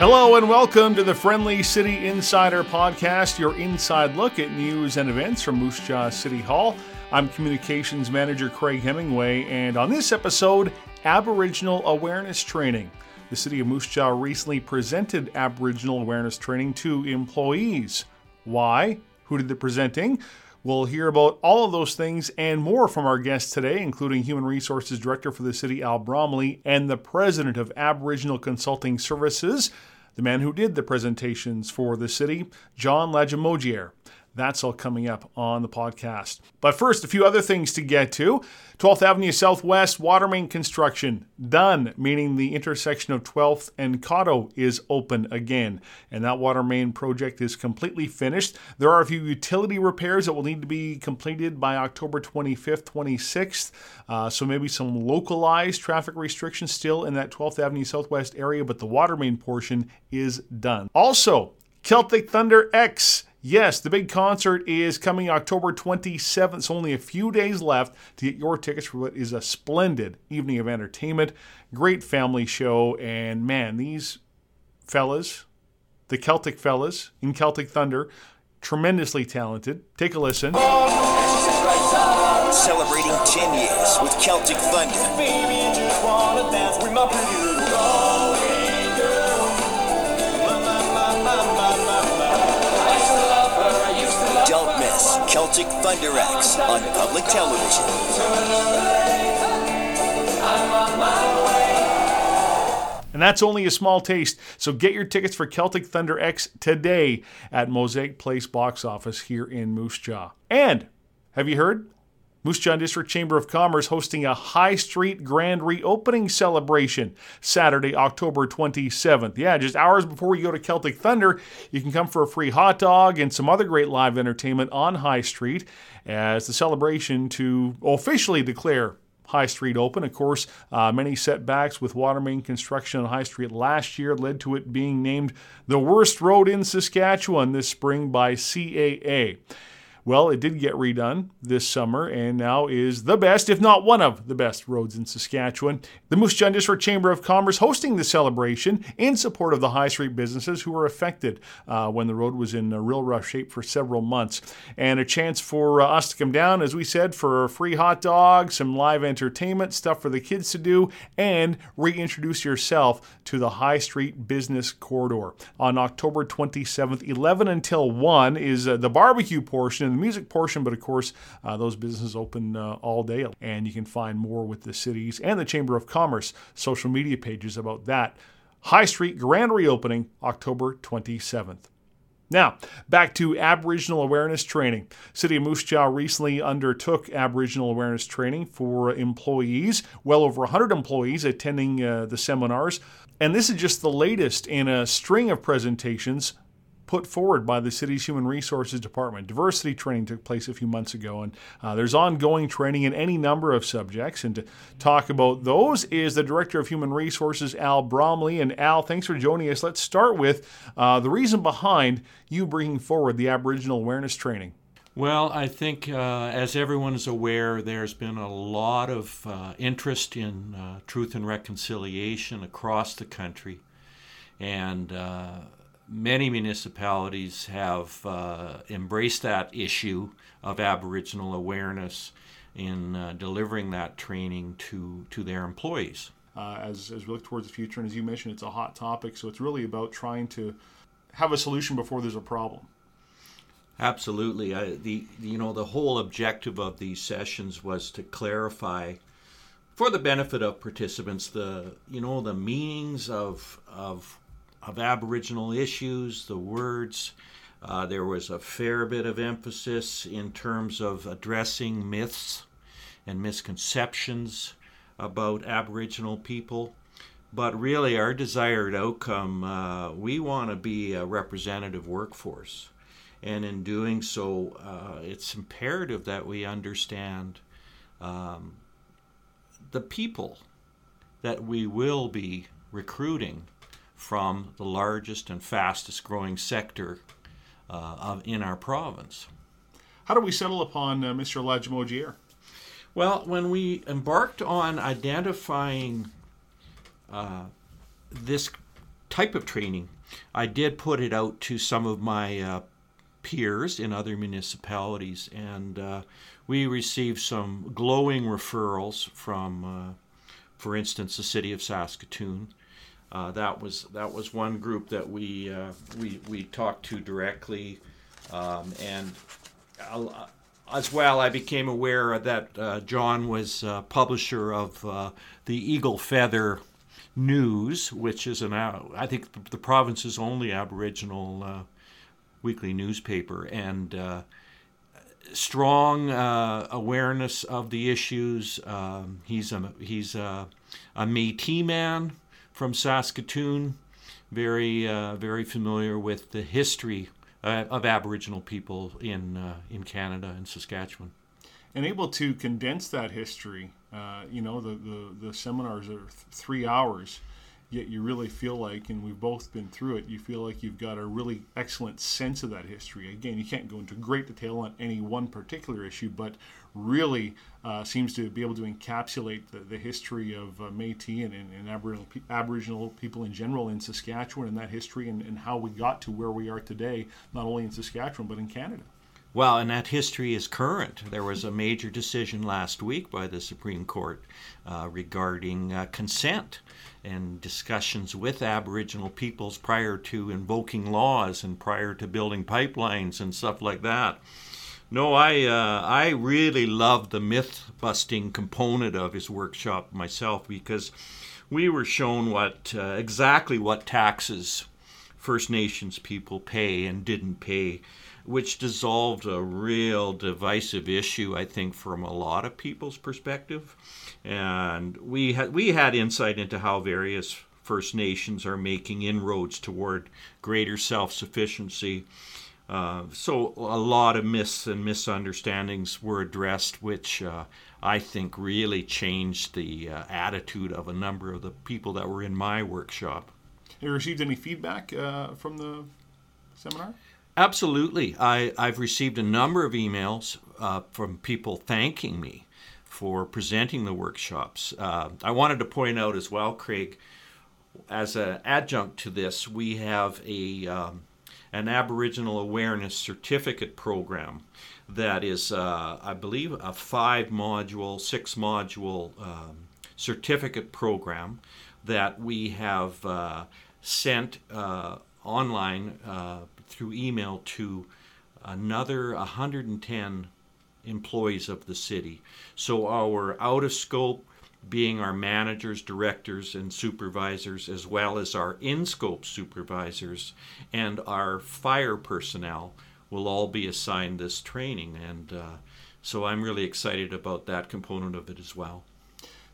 Hello and welcome to the Friendly City Insider Podcast, your inside look at news and events from Moose Jaw City Hall. I'm Communications Manager Craig Hemingway, and on this episode, Aboriginal Awareness Training. The City of Moose Jaw recently presented Aboriginal Awareness Training to employees. Why? Who did the presenting? We'll hear about all of those things and more from our guests today, including Human Resources Director for the city, Al Bromley, and the President of Aboriginal Consulting Services, the man who did the presentations for the city, John Lagimodiere. That's all coming up on the podcast. But first, a few other things to get to. 12th Avenue Southwest water main construction done, meaning the intersection of 12th and Coteau is open again. And that water main project is completely finished. There are a few utility repairs that will need to be completed by October 25th, 26th. Uh, so maybe some localized traffic restrictions still in that 12th Avenue Southwest area, but the water main portion is done. Also, Celtic Thunder X Yes, the big concert is coming October 27th. It's only a few days left to get your tickets for what is a splendid evening of entertainment. Great family show. And man, these fellas, the Celtic fellas in Celtic Thunder, tremendously talented. Take a listen. Celebrating 10 years with Celtic Thunder. Celtic Thunder X on public television. And that's only a small taste. So get your tickets for Celtic Thunder X today at Mosaic Place box office here in Moose Jaw. And have you heard? Moose Jaw District Chamber of Commerce hosting a High Street grand reopening celebration Saturday, October 27th. Yeah, just hours before you go to Celtic Thunder, you can come for a free hot dog and some other great live entertainment on High Street as the celebration to officially declare High Street open. Of course, uh, many setbacks with water main construction on High Street last year led to it being named the worst road in Saskatchewan this spring by CAA. Well, it did get redone this summer and now is the best, if not one of the best roads in Saskatchewan. The Moose Jaw District Chamber of Commerce hosting the celebration in support of the High Street businesses who were affected uh, when the road was in a real rough shape for several months. And a chance for uh, us to come down, as we said, for a free hot dog, some live entertainment, stuff for the kids to do, and reintroduce yourself to the High Street Business Corridor. On October 27th, 11 until 1 is uh, the barbecue portion music portion, but of course, uh, those businesses open uh, all day. And you can find more with the cities and the Chamber of Commerce social media pages about that. High Street grand reopening October 27th. Now, back to Aboriginal awareness training. City of Moose Jaw recently undertook Aboriginal awareness training for employees, well over 100 employees attending uh, the seminars. And this is just the latest in a string of presentations put forward by the city's Human Resources Department. Diversity training took place a few months ago, and uh, there's ongoing training in any number of subjects. And to talk about those is the Director of Human Resources, Al Bromley. And Al, thanks for joining us. Let's start with uh, the reason behind you bringing forward the Aboriginal awareness training. Well, I think, uh, as everyone is aware, there's been a lot of uh, interest in uh, truth and reconciliation across the country. And uh, many municipalities have uh, embraced that issue of Aboriginal awareness in uh, delivering that training to, to their employees. Uh, as, as we look towards the future, and as you mentioned, it's a hot topic, so it's really about trying to have a solution before there's a problem. Absolutely, I, the you know the whole objective of these sessions was to clarify, for the benefit of participants, the you know the meanings of of of Aboriginal issues, the words. Uh, there was a fair bit of emphasis in terms of addressing myths and misconceptions about Aboriginal people. But really, our desired outcome, uh, we want to be a representative workforce. And in doing so, uh, it's imperative that we understand um, the people that we will be recruiting from the largest and fastest growing sector uh, of, in our province. How do we settle upon uh, Mr. Lagimodiere? Well, when we embarked on identifying uh, this type of training. I did put it out to some of my uh, peers in other municipalities, and uh, we received some glowing referrals from, uh, for instance, the city of Saskatoon. Uh, that was that was one group that we uh, we we talked to directly, um, and uh, as well, I became aware that uh, John was publisher of the Eagle Feather News, which is an I think the province's only Aboriginal weekly newspaper, and uh, strong uh, awareness of the issues. Um, he's a he's a, a Métis man from Saskatoon, very uh, very familiar with the history uh, of Aboriginal people in uh, in Canada and Saskatchewan. And able to condense that history, uh, you know, the, the, the seminars are th- three hours yet you really feel like, and we've both been through it, you feel like you've got a really excellent sense of that history. Again, you can't go into great detail on any one particular issue, but really uh, seems to be able to encapsulate the, the history of uh, Métis and, and, and Aboriginal, Aboriginal people in general in Saskatchewan and that history and, and how we got to where we are today, not only in Saskatchewan, but in Canada. Well, and that history is current. There was a major decision last week by the Supreme Court uh, regarding uh, consent and discussions with Aboriginal peoples prior to invoking laws and prior to building pipelines and stuff like that. No, I uh, I really love the myth busting component of his workshop myself because we were shown what uh, exactly what taxes First Nations people pay and didn't pay which dissolved a real divisive issue, I think, from a lot of people's perspective. And we had we had insight into how various First Nations are making inroads toward greater self-sufficiency. Uh, so a lot of myths and misunderstandings were addressed, which uh, I think really changed the uh, attitude of a number of the people that were in my workshop. Have you received any feedback uh, from the seminar? Absolutely. I, I've received a number of emails uh, from people thanking me for presenting the workshops. Uh, I wanted to point out as well, Craig, as an adjunct to this, we have a um, an Aboriginal Awareness Certificate program that is, uh, I believe, a five module, six module um, certificate program that we have uh, sent uh, online uh, through email to another 110 employees of the city. So our out of scope being our managers, directors, and supervisors, as well as our in scope supervisors and our fire personnel, will all be assigned this training. And uh, so I'm really excited about that component of it as well.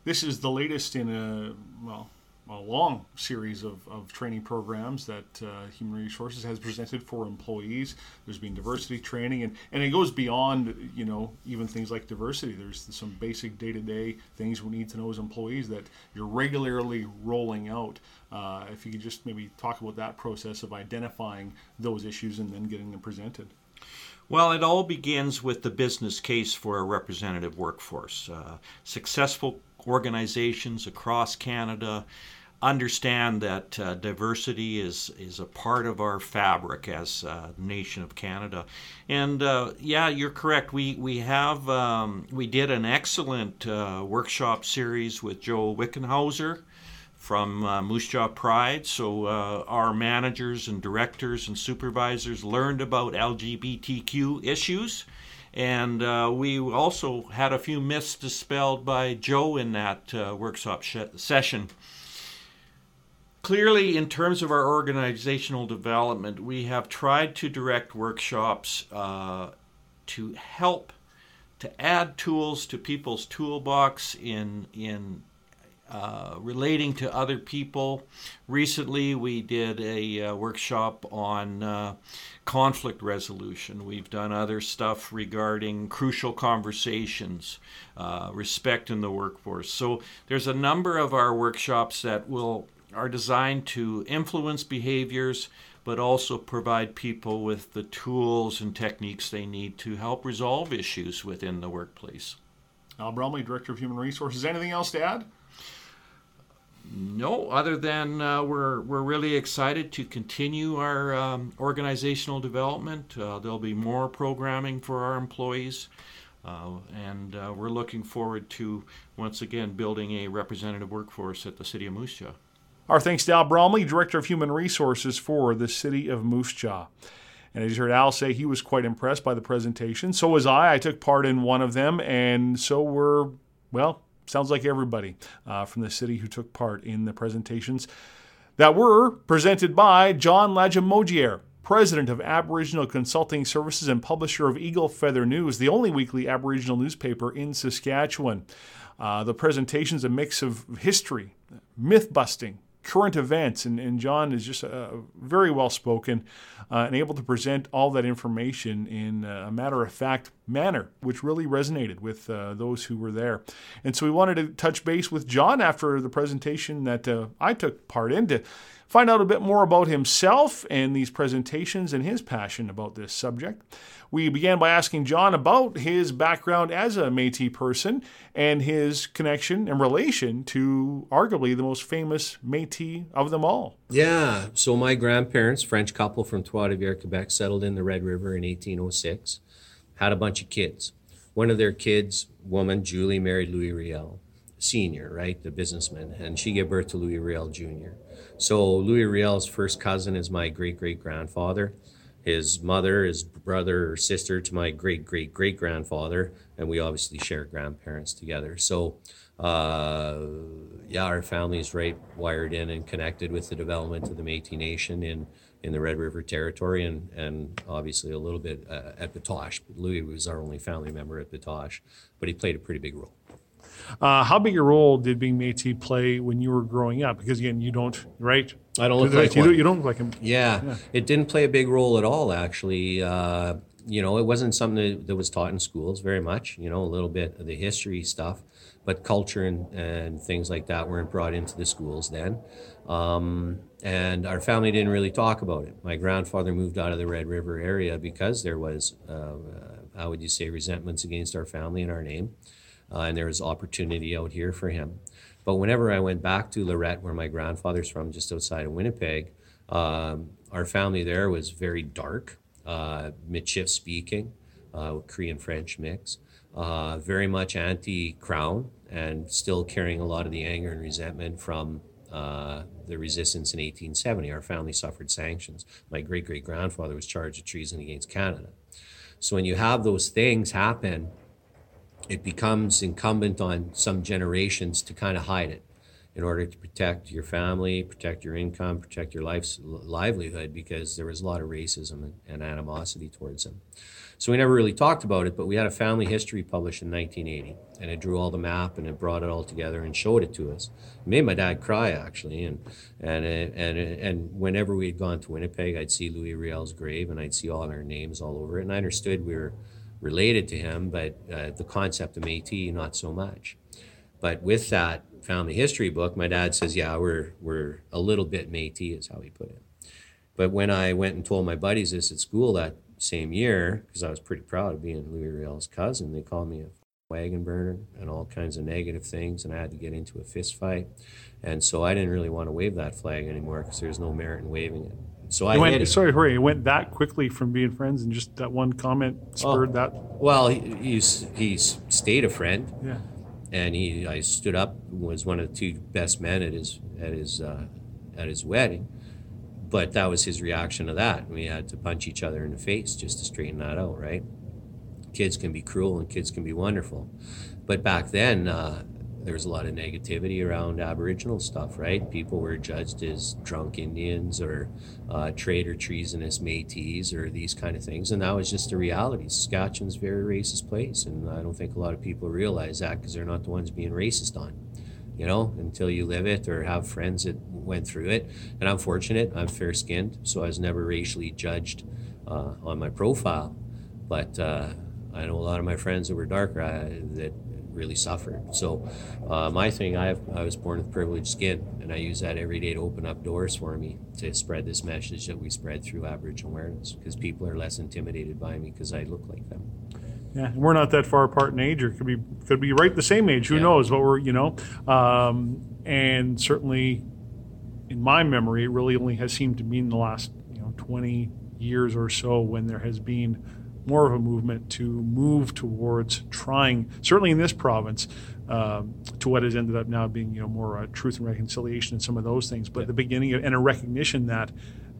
This is the latest in a, well, a long series of, of training programs that uh, Human Resources has presented for employees. There's been diversity training, and, and it goes beyond, you know, even things like diversity. There's some basic day-to-day things we need to know as employees that you're regularly rolling out. Uh, if you could just maybe talk about that process of identifying those issues and then getting them presented. Well, it all begins with the business case for a representative workforce. Uh, successful organizations across Canada understand that uh, diversity is is a part of our fabric as a nation of Canada. And uh, yeah, you're correct. We we have um, we did an excellent uh, workshop series with Joe Wickenhauser from uh, Moose Jaw Pride. So uh, our managers and directors and supervisors learned about LGBTQ issues. And uh, we also had a few myths dispelled by Joe in that workshop sh- session clearly, in terms of our organizational development, we have tried to direct workshops uh, to help to add tools to people's toolbox in in uh, relating to other people. Recently, we did a uh, workshop on uh, conflict resolution. We've done other stuff regarding crucial conversations, uh, respect in the workforce. So, there's a number of our workshops that will are designed to influence behaviors, but also provide people with the tools and techniques they need to help resolve issues within the workplace. Al Bromley, Director of Human Resources. Anything else to add? No, other than uh, we're we're really excited to continue our um, organizational development. Uh, there'll be more programming for our employees, uh, and uh, we're looking forward to once again building a representative workforce at the city of Moose Jaw. Our thanks to Al Bromley, Director of Human Resources for the City of Moose Jaw. And as you heard Al say, he was quite impressed by the presentation. So was I. I took part in one of them, and so were, well, sounds like everybody uh, from the city who took part in the presentations that were presented by John Lagimodiere, president of Aboriginal Consulting Services and publisher of Eagle Feather News, the only weekly Aboriginal newspaper in Saskatchewan. Uh, the presentation's a mix of history, myth busting, current events. And, and John is just uh, very well spoken uh, and able to present all that information in a matter of fact manner, which really resonated with uh, those who were there. And so we wanted to touch base with John after the presentation that uh, I took part in to find out a bit more about himself and these presentations and his passion about this subject. We began by asking John about his background as a Metis person and his connection and relation to arguably the most famous Metis of them all. Yeah, so my grandparents, French couple from Trois-Rivières, Quebec, settled in the Red River in 1806, had a bunch of kids. One of their kids, woman, Julie, married Louis Riel, senior, right, the businessman, and she gave birth to Louis Riel Jr. So Louis Riel's first cousin is my great great grandfather his mother, is brother or sister to my great great great grandfather, and we obviously share grandparents together. So, uh, yeah, our family is right wired in and connected with the development of the Métis Nation in in the Red River Territory, and and obviously a little bit uh, at Batoche. Louis was our only family member at Batoche, but he played a pretty big role. Uh, how big a role did being Métis play when you were growing up? Because again, you don't, right? I don't look like you, one. you don't look like him. Yeah, yeah, it didn't play a big role at all, actually. Uh, you know, it wasn't something that, that, was taught in schools very much, you know, a little bit of the history stuff, but culture and, and things like that weren't brought into the schools then. Um, and our family didn't really talk about it. My grandfather moved out of the Red River area because there was, uh, how would you say, resentments against our family and our name uh, and there was opportunity out here for him. But whenever I went back to Lorette, where my grandfather's from, just outside of Winnipeg, um, our family there was very dark, uh, Michif speaking, uh, Korean French mix, uh, very much anti crown, and still carrying a lot of the anger and resentment from uh, the resistance in 1870. Our family suffered sanctions. My great great grandfather was charged with treason against Canada. So when you have those things happen, it becomes incumbent on some generations to kind of hide it in order to protect your family, protect your income, protect your life's livelihood, because there was a lot of racism and, and, animosity towards them. So we never really talked about it, but we had a family history published in 1980, and it drew all the map and it brought it all together and showed it to us. It made my dad cry actually, and and and and whenever we had gone to Winnipeg, I'd see Louis Riel's grave and I'd see all our names all over it, and I understood we were related to him, but uh, the concept of Métis, not so much. But with that family history book, my dad says, yeah, we're, we're a little bit Métis, is how he put it. But when I went and told my buddies this at school that same year, because I was pretty proud of being Louis Riel's cousin, they called me a wagon burner and all kinds of negative things, and I had to get into a fist fight. And so I didn't really want to wave that flag anymore because there's no merit in waving it. So I went, sorry, hurry. It went that quickly from being friends, and just that one comment spurred oh, that. Well, he, he's he's stayed a friend. Yeah. And he, I stood up, was one of the two best men at his at his uh, at his wedding, but that was his reaction to that. We had to punch each other in the face just to straighten that out, right? Kids can be cruel and kids can be wonderful, but back then, uh, there was a lot of negativity around Aboriginal stuff, right? People were judged as drunk Indians or uh, traitor, treasonous Métis or these kind of things, and that was just the reality. Saskatchewan's a very racist place, and I don't think a lot of people realize that because they're not the ones being racist on. You know, until you live it or have friends that went through it. And I'm fortunate; I'm fair-skinned, so I was never racially judged uh, on my profile. But uh, I know a lot of my friends that were darker uh, that really suffered. So, uh, my thing, I, have, I was born with privileged skin, and I use that every day to open up doors for me to spread this message that we spread through Aboriginal awareness because people are less intimidated by me because I look like them. Yeah, we're not that far apart in age, or could be could be right the same age. Who yeah. knows? But we're you know, um, and certainly in my memory, it really only has seemed to be in the last you know 20 years or so when there has been more of a movement to move towards trying, certainly in this province, um, to what has ended up now being you know more uh, truth and reconciliation and some of those things. But the beginning of, and a recognition that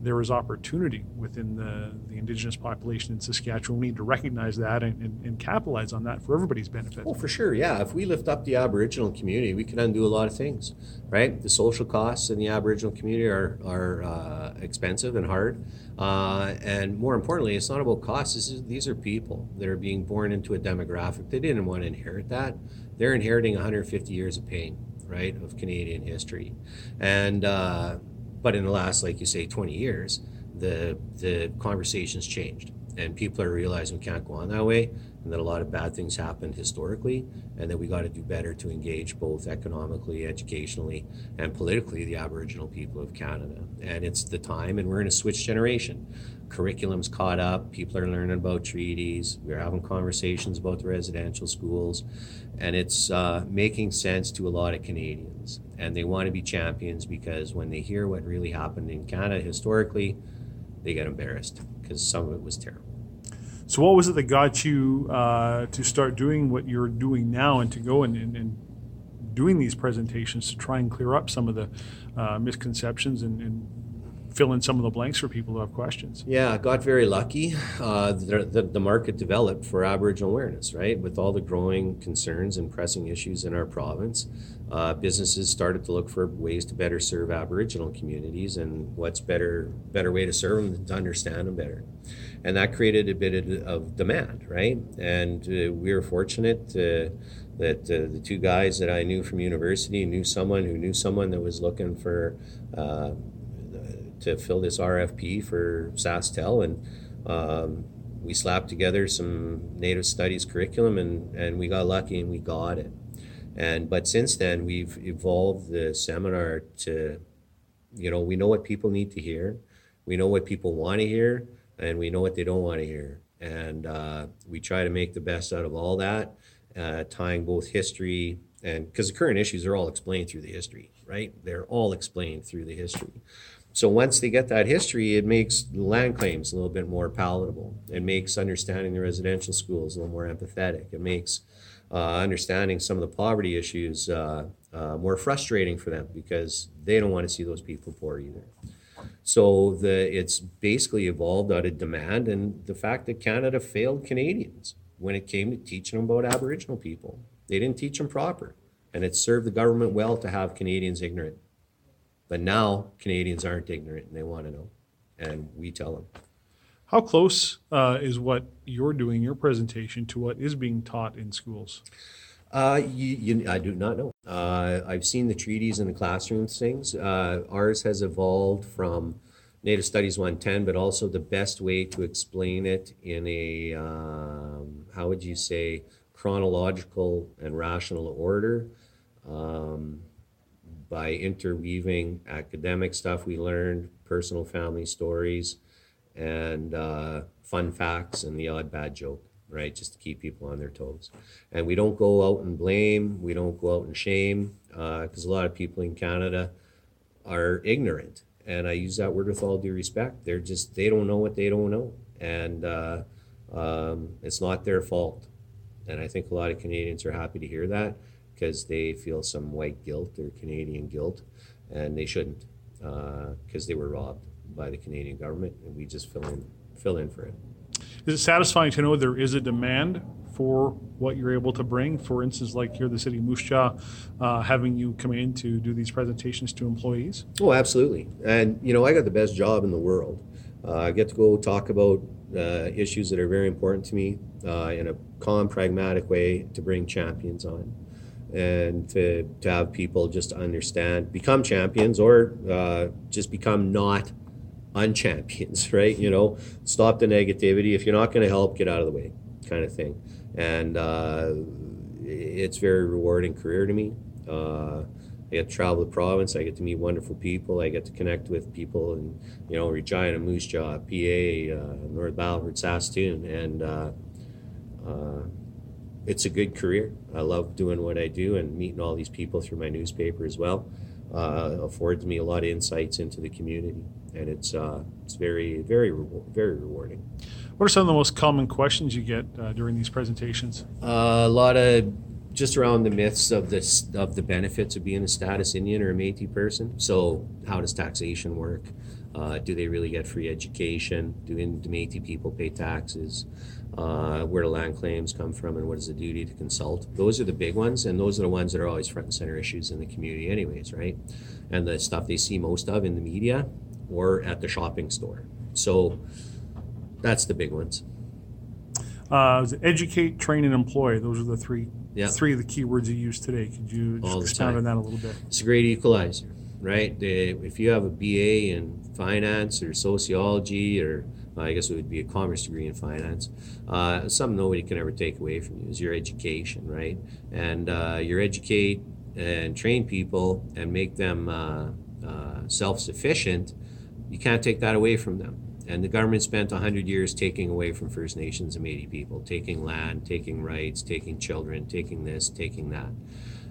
there is opportunity within the, the indigenous population in Saskatchewan. We need to recognize that and, and, and capitalize on that for everybody's benefit. Oh, for sure. Yeah. If we lift up the Aboriginal community, we can undo a lot of things, right? The social costs in the Aboriginal community are, are uh, expensive and hard. Uh, and more importantly, it's not about costs. Is, these are people that are being born into a demographic. They didn't want to inherit that. They're inheriting 150 years of pain, right, of Canadian history. And, uh, but in the last, like you say, 20 years, the the conversation's changed, and people are realizing we can't go on that way, and that a lot of bad things happened historically, and that we got to do better to engage both economically, educationally, and politically the Aboriginal people of Canada. And it's the time, and we're in a switch generation. Curriculum's caught up. People are learning about treaties. We're having conversations about the residential schools, and it's uh, making sense to a lot of Canadians and they want to be champions because when they hear what really happened in Canada historically, they get embarrassed because some of it was terrible. So, what was it that got you uh, to start doing what you're doing now and to go and, and, and, doing these presentations to try and clear up some of the uh, misconceptions and, and fill in some of the blanks for people who have questions. Yeah, got very lucky. Uh, the, the, the, market developed for Aboriginal awareness, right? With all the growing concerns and pressing issues in our province, uh, businesses started to look for ways to better serve Aboriginal communities, and what's better better way to serve them than to understand them better, and that created a bit of, demand, right? And uh, we were fortunate to, that uh, the two guys that I knew from university knew someone who knew someone that was looking for uh, to fill this RFP for SaskTel, and um, we slapped together some Native Studies curriculum, and, and we got lucky and we got it. And but since then, we've evolved the seminar to, you know, we know what people need to hear, we know what people want to hear, and we know what they don't want to hear, and uh, we try to make the best out of all that, uh, tying both history and because the current issues are all explained through the history, right? They're all explained through the history. So once they get that history, it makes land claims a little bit more palatable. It makes understanding the residential schools a little more empathetic. It makes uh, understanding some of the poverty issues uh, uh, more frustrating for them because they don't want to see those people poor either. So the it's basically evolved out of demand and the fact that Canada failed Canadians when it came to teaching them about Aboriginal people. They didn't teach them proper, and it served the government well to have Canadians ignorant. But now Canadians aren't ignorant and they want to know, and we tell them. How close uh, is what you're doing, your presentation, to what is being taught in schools? Uh, you, you, I do not know. Uh, I've seen the treaties in the classroom things. Uh, ours has evolved from Native Studies 110, but also the best way to explain it in a, um, how would you say, chronological and rational order. Um, by interweaving academic stuff we learned, personal family stories, and uh, fun facts and the odd bad joke, right? Just to keep people on their toes. And we don't go out and blame, we don't go out and shame, because uh, a lot of people in Canada are ignorant. And I use that word with all due respect. They're just, they don't know what they don't know. And uh, um, it's not their fault. And I think a lot of Canadians are happy to hear that because they feel some white guilt or Canadian guilt, and they shouldn't because uh, they were robbed by the Canadian government, and we just fill in fill in for it. Is it satisfying to know there is a demand for what you're able to bring? For instance, like here, the city of Moose Jaw, uh, having you come in to do these presentations to employees. Oh, absolutely. And you know, I got the best job in the world. Uh, I get to go talk about uh, issues that are very important to me uh, in a calm, pragmatic way to bring champions on and to, to have people just understand, become champions or uh, just become not unchampions, right? You know, stop the negativity. If you're not going to help, get out of the way, kind of thing. And uh, it's very rewarding career to me. Uh, I get to travel the province. I get to meet wonderful people. I get to connect with people in, you know, Regina, Moose Jaw, PA, uh, North Battleford, Saskatoon, and uh, uh, it's a good career. I love doing what I do and meeting all these people through my newspaper as well. Uh, affords me a lot of insights into the community, and it's uh, it's very very very rewarding. What are some of the most common questions you get uh, during these presentations? Uh, a lot of just around the myths of this of the benefits of being a status Indian or a Métis person. So, how does taxation work? Uh, do they really get free education? Do, do Métis people pay taxes? Uh, where do land claims come from, and what is the duty to consult? Those are the big ones, and those are the ones that are always front and center issues in the community, anyways, right? And the stuff they see most of in the media or at the shopping store. So, that's the big ones. Uh, educate, train, and employ. Those are the three Yeah. three of the keywords you use today. Could you the expound on that a little bit? It's a great equalizer, right? The, if you have a BA in finance or sociology, or I guess it would be a commerce degree in finance, uh, something nobody can ever take away from you is your education, right? And uh, you educate and train people and make them uh, uh, self sufficient, you can't take that away from them. And the government spent 100 years taking away from First Nations and Métis people, taking land, taking rights, taking children, taking this, taking that.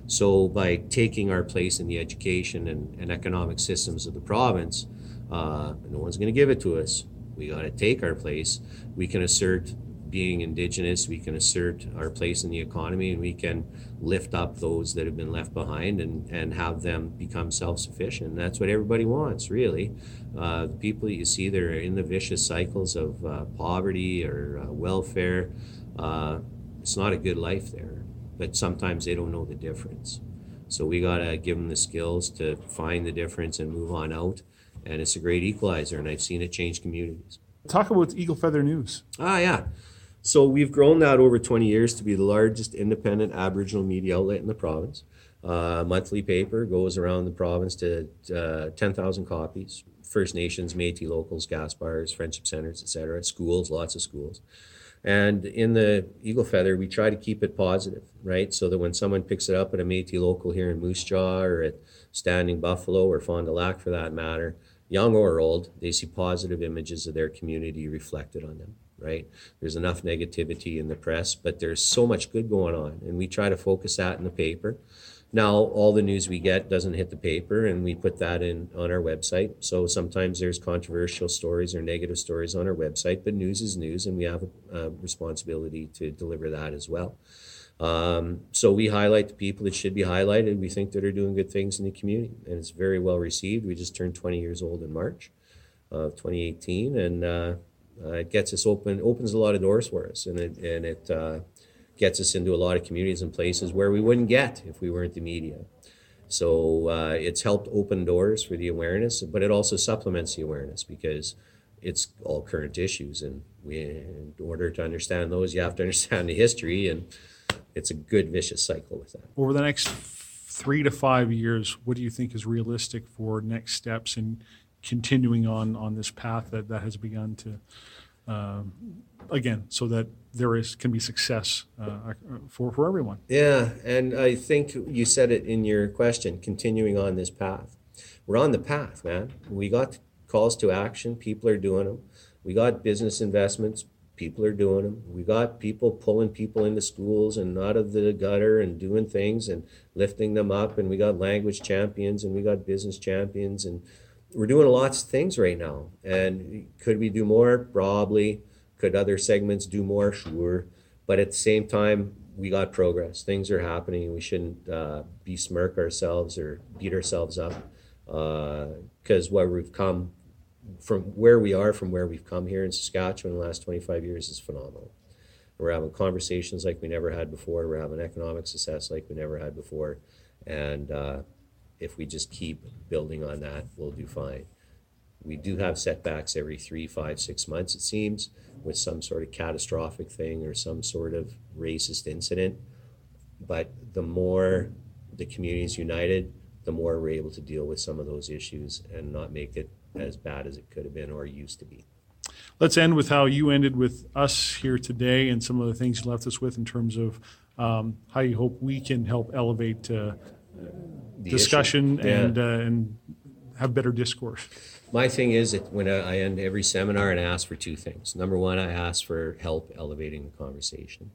So by taking our place in the education and, and economic systems of the province, uh, no one's going to give it to us. We got to take our place. We can assert being indigenous. We can assert our place in the economy, and we can lift up those that have been left behind and, and have them become self-sufficient. That's what everybody wants, really. Uh, the people that you see that are in the vicious cycles of uh, poverty or uh, welfare, uh, it's not a good life there but sometimes they don't know the difference. So we got to give them the skills to find the difference and move on out. And it's a great equalizer, and I've seen it change communities. Talk about Eagle Feather News. Ah, yeah. So we've grown that over 20 years to be the largest independent Aboriginal media outlet in the province. Uh, monthly paper goes around the province to uh, 10,000 copies. First Nations, Métis locals, gas bars, friendship centers, etc. Schools, lots of schools. And in the Eagle Feather, we try to keep it positive, right? So that when someone picks it up at a Métis local here in Moose Jaw or at Standing Buffalo or Fond du Lac for that matter, young or old, they see positive images of their community reflected on them, right? There's enough negativity in the press, but there's so much good going on, and we try to focus that in the paper. Now, all the news we get doesn't hit the paper, and we put that in on our website. So sometimes there's controversial stories or negative stories on our website, but news is news, and we have a, a responsibility to deliver that as well. Um, so we highlight the people that should be highlighted. We think that are doing good things in the community, and it's very well received. We just turned 20 years old in March of 2018, and uh, uh, it gets us open, opens a lot of doors for us, and it and it uh, gets us into a lot of communities and places where we wouldn't get if we weren't the media. So uh, it's helped open doors for the awareness, but it also supplements the awareness because it's all current issues, and we, in order to understand those, you have to understand the history, and it's a good vicious cycle with that. Over the next three to five years, what do you think is realistic for next steps in continuing on on this path that, that has begun to, again, so that there is can be success uh, for for everyone. Yeah, and I think you said it in your question, continuing on this path. We're on the path, man. We got calls to action, people are doing them. We got business investments, people are doing them. We got people pulling people into schools and out of the gutter and doing things and lifting them up. And we got language champions and we got business champions. And we're doing lots of things right now. And could we do more? Probably. Could other segments do more? Sure. But at the same time, we got progress. Things are happening. We shouldn't uh, besmirk ourselves or beat ourselves up because where we've come from where we are from where we've come here in Saskatchewan in the last 25 years is phenomenal. We're having conversations like we never had before. We're having economic success like we never had before. And uh, if we just keep building on that, we'll do fine. We do have setbacks every three, five, six months, it seems, with some sort of catastrophic thing or some sort of racist incident. But the more the community is united, the more we're able to deal with some of those issues and not make it as bad as it could have been or used to be. Let's end with how you ended with us here today and some of the things you left us with in terms of um, how you hope we can help elevate uh, discussion issue. Yeah. and uh, and have better discourse. My thing is that when I I end every seminar and I ask for two things. Number one, I ask for help elevating the conversation.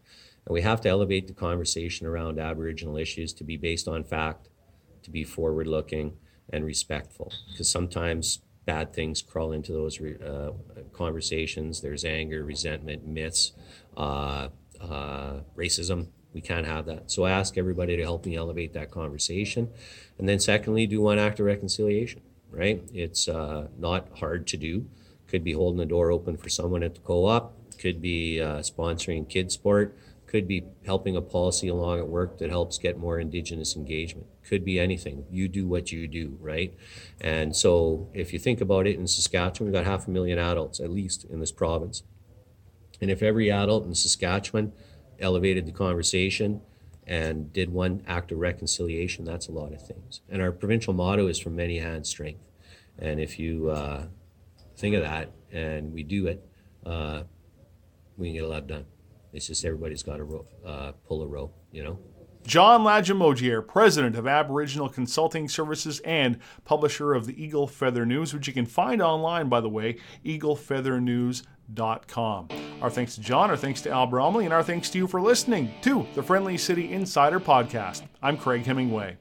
And we have to elevate the conversation around Aboriginal issues to be based on fact, to be forward looking and respectful. Because sometimes bad things crawl into those uh, conversations. There's anger, resentment, myths, uh, uh, racism. We can't have that. So I ask everybody to help me elevate that conversation. And then, secondly, do one act of reconciliation, right? It's uh, not hard to do. Could be holding the door open for someone at the co op, could be uh, sponsoring kid sport, could be helping a policy along at work that helps get more Indigenous engagement. Could be anything. You do what you do, right? And so if you think about it in Saskatchewan, we've got half a million adults at least in this province. And if every adult in Saskatchewan elevated the conversation and did one act of reconciliation, that's a lot of things. And our provincial motto is from many hands strength. And if you uh, think of that and we do it, uh, we can get a lot done. It's just everybody's got to uh, pull a rope, you know? John Lagimodiere, president of Aboriginal Consulting Services and publisher of the Eagle Feather News, which you can find online, by the way, eaglefeathernews.com. Our thanks to John, our thanks to Al Bromley, and our thanks to you for listening to the Friendly City Insider Podcast. I'm Craig Hemingway.